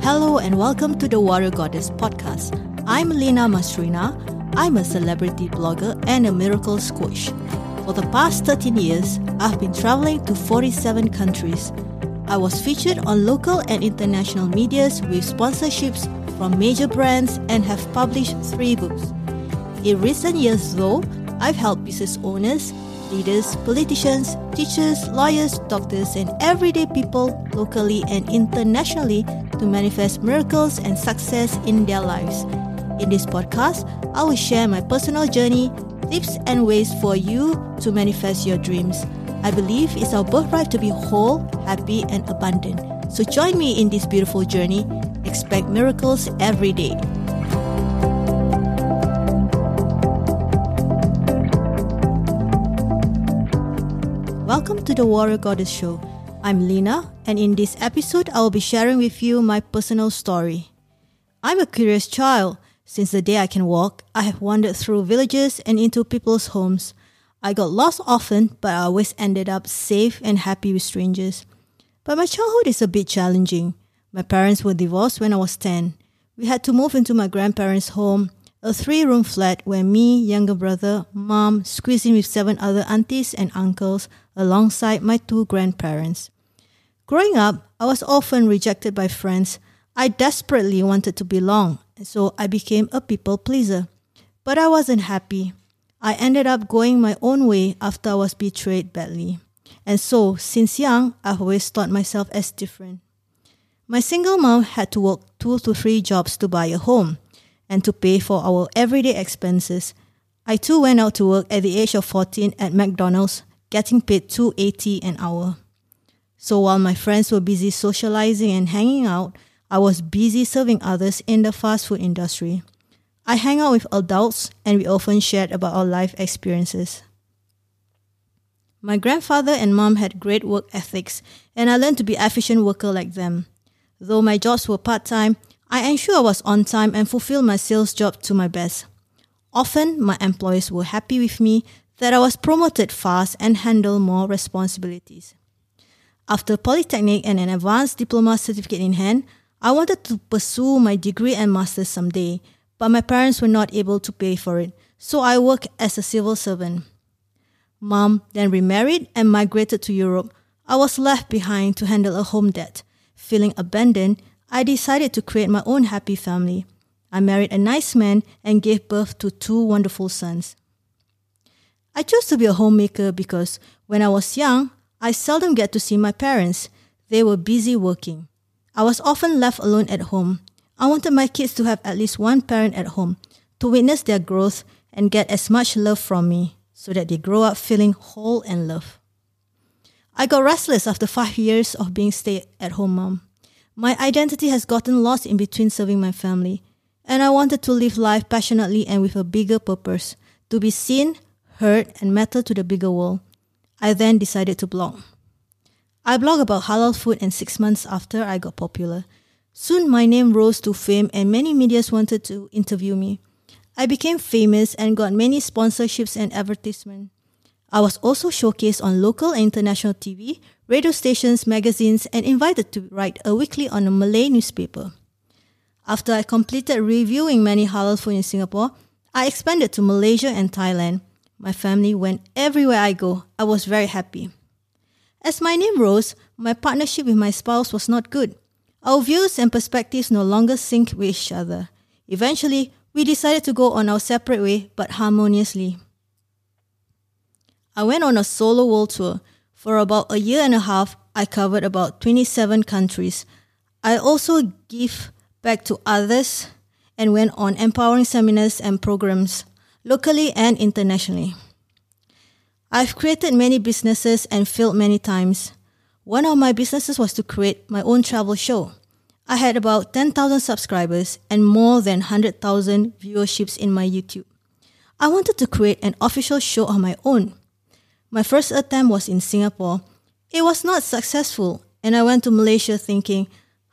Hello and welcome to the Warrior Goddess podcast. I'm Lina Masrina. I'm a celebrity blogger and a miracle coach. For the past 13 years, I've been traveling to 47 countries. I was featured on local and international medias with sponsorships from major brands and have published three books. In recent years, though, I've helped business owners, leaders, politicians, teachers, lawyers, doctors, and everyday people locally and internationally to manifest miracles and success in their lives. In this podcast, I will share my personal journey, tips, and ways for you to manifest your dreams. I believe it's our birthright to be whole, happy, and abundant. So join me in this beautiful journey. Expect miracles every day. Welcome to the Warrior Goddess Show. I'm Lina, and in this episode, I will be sharing with you my personal story. I'm a curious child. Since the day I can walk, I have wandered through villages and into people's homes. I got lost often, but I always ended up safe and happy with strangers. But my childhood is a bit challenging. My parents were divorced when I was 10. We had to move into my grandparents' home, a three room flat where me, younger brother, mom, squeezed in with seven other aunties and uncles alongside my two grandparents. Growing up, I was often rejected by friends. I desperately wanted to belong, and so I became a people pleaser. But I wasn't happy. I ended up going my own way after I was betrayed badly. And so, since young, I've always thought myself as different. My single mom had to work two to three jobs to buy a home and to pay for our everyday expenses. I too went out to work at the age of 14 at McDonald's, getting paid 280 an hour. So while my friends were busy socializing and hanging out, I was busy serving others in the fast food industry. I hang out with adults and we often shared about our life experiences. My grandfather and mom had great work ethics, and I learned to be efficient worker like them. Though my jobs were part-time, I ensured I was on time and fulfilled my sales job to my best. Often, my employers were happy with me that I was promoted fast and handled more responsibilities. After Polytechnic and an advanced diploma certificate in hand, I wanted to pursue my degree and master's someday, but my parents were not able to pay for it, so I worked as a civil servant. Mom then remarried and migrated to Europe. I was left behind to handle a home debt. Feeling abandoned, I decided to create my own happy family. I married a nice man and gave birth to two wonderful sons. I chose to be a homemaker because when I was young, I seldom get to see my parents. They were busy working. I was often left alone at home. I wanted my kids to have at least one parent at home to witness their growth and get as much love from me so that they grow up feeling whole and loved. I got restless after five years of being stay at home mom. My identity has gotten lost in between serving my family, and I wanted to live life passionately and with a bigger purpose to be seen, heard, and matter to the bigger world. I then decided to blog. I blog about halal food, and six months after, I got popular. Soon, my name rose to fame, and many medias wanted to interview me. I became famous and got many sponsorships and advertisements. I was also showcased on local and international TV, radio stations, magazines, and invited to write a weekly on a Malay newspaper. After I completed reviewing many halal food in Singapore, I expanded to Malaysia and Thailand. My family went everywhere I go. I was very happy. As my name rose, my partnership with my spouse was not good. Our views and perspectives no longer synced with each other. Eventually, we decided to go on our separate way but harmoniously. I went on a solo world tour. For about a year and a half, I covered about 27 countries. I also give back to others and went on empowering seminars and programs locally and internationally. I've created many businesses and failed many times. One of my businesses was to create my own travel show. I had about 10,000 subscribers and more than 100,000 viewerships in my YouTube. I wanted to create an official show on my own. My first attempt was in Singapore. It was not successful, and I went to Malaysia thinking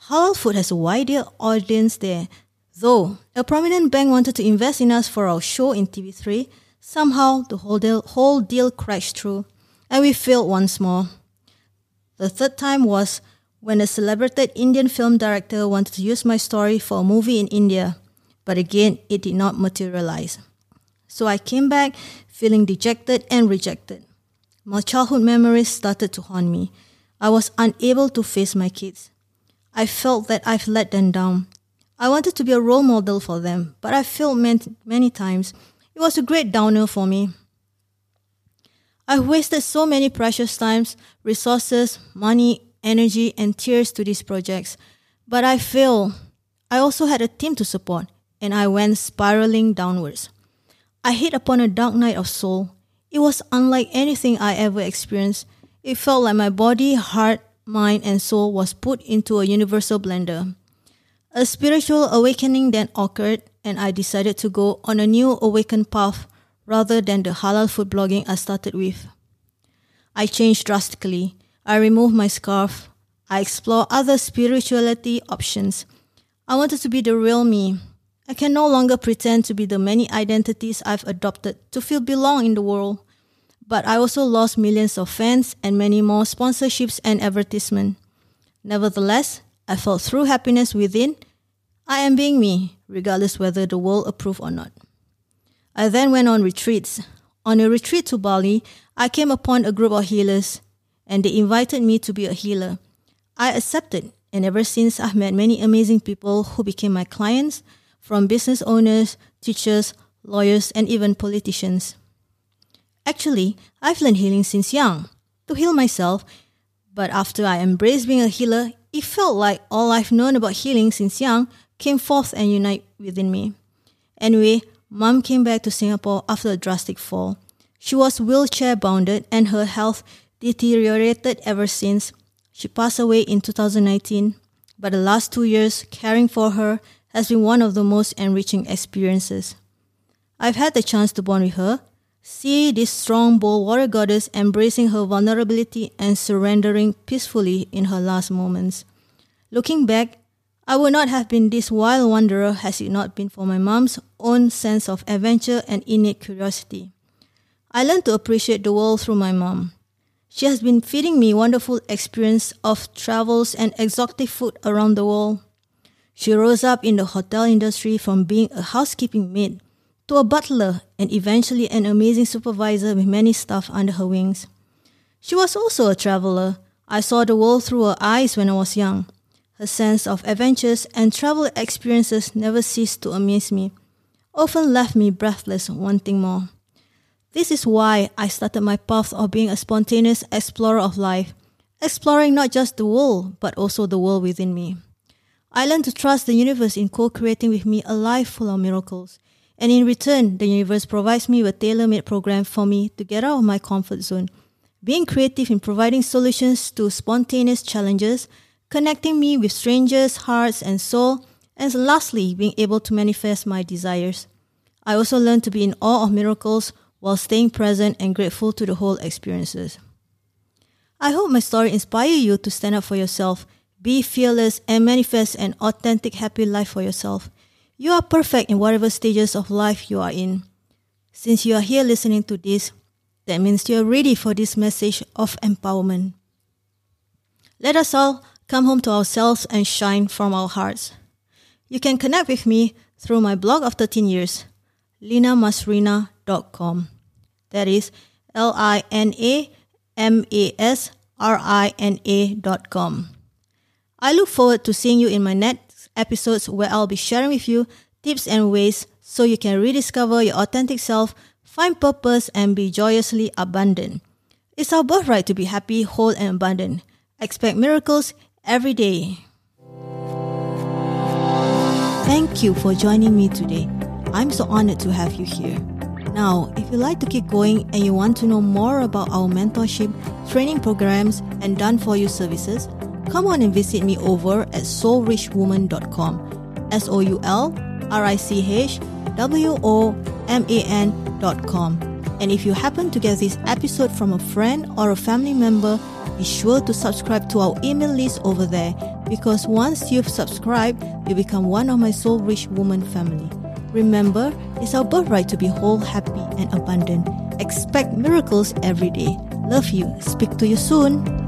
halal food has a wider audience there. Though a prominent bank wanted to invest in us for our show in TV3, somehow the whole deal, whole deal crashed through, and we failed once more. The third time was when a celebrated Indian film director wanted to use my story for a movie in India, but again, it did not materialize. So I came back feeling dejected and rejected. My childhood memories started to haunt me. I was unable to face my kids. I felt that I've let them down. I wanted to be a role model for them, but I failed many, times it was a great downer for me. I wasted so many precious times, resources, money, energy, and tears to these projects, but I failed. I also had a team to support, and I went spiraling downwards. I hit upon a dark night of soul. It was unlike anything I ever experienced. It felt like my body, heart, mind, and soul was put into a universal blender. A spiritual awakening then occurred, and I decided to go on a new awakened path rather than the halal food blogging I started with. I changed drastically. I removed my scarf. I explored other spirituality options. I wanted to be the real me. I can no longer pretend to be the many identities I've adopted to feel belong in the world. But I also lost millions of fans and many more sponsorships and advertisements. Nevertheless, I felt true happiness within. I am being me, regardless whether the world approve or not. I then went on retreats. On a retreat to Bali, I came upon a group of healers and they invited me to be a healer. I accepted, and ever since I've met many amazing people who became my clients, from business owners, teachers, lawyers, and even politicians. Actually, I've learned healing since young, to heal myself, but after I embraced being a healer, it felt like all I've known about healing since young came forth and unite within me. Anyway, mom came back to Singapore after a drastic fall. She was wheelchair bounded and her health deteriorated ever since. She passed away in 2019, but the last two years caring for her has been one of the most enriching experiences. I've had the chance to bond with her, see this strong, bold warrior goddess embracing her vulnerability and surrendering peacefully in her last moments. Looking back, I would not have been this wild wanderer had it not been for my mom's own sense of adventure and innate curiosity. I learned to appreciate the world through my mom. She has been feeding me wonderful experience of travels and exotic food around the world. She rose up in the hotel industry from being a housekeeping maid to a butler and eventually an amazing supervisor with many staff under her wings. She was also a traveler. I saw the world through her eyes when I was young. Her sense of adventures and travel experiences never ceased to amaze me, often left me breathless, wanting more. This is why I started my path of being a spontaneous explorer of life, exploring not just the world, but also the world within me. I learned to trust the universe in co creating with me a life full of miracles. And in return, the universe provides me with tailor made program for me to get out of my comfort zone. Being creative in providing solutions to spontaneous challenges, connecting me with strangers' hearts and soul, and lastly, being able to manifest my desires. I also learned to be in awe of miracles while staying present and grateful to the whole experiences. I hope my story inspire you to stand up for yourself, be fearless, and manifest an authentic, happy life for yourself. You are perfect in whatever stages of life you are in. Since you are here listening to this, that means you are ready for this message of empowerment. Let us all come home to ourselves and shine from our hearts. You can connect with me through my blog of 13 years, linamasrina.com. That is L I N A M A S R I N A dot com. I look forward to seeing you in my next episodes where I'll be sharing with you tips and ways so you can rediscover your authentic self, find purpose, and be joyously abundant. It's our birthright to be happy, whole, and abundant. Expect miracles every day. Thank you for joining me today. I'm so honored to have you here. Now, if you'd like to keep going and you want to know more about our mentorship, training programs, and done for you services, come on and visit me over at soulrichwoman.com. S O U L R I C H W O M A N.com. And if you happen to get this episode from a friend or a family member, be sure to subscribe to our email list over there because once you've subscribed, you become one of my Soul Rich Woman family. Remember, it's our birthright to be whole, happy, and abundant. Expect miracles every day. Love you. Speak to you soon.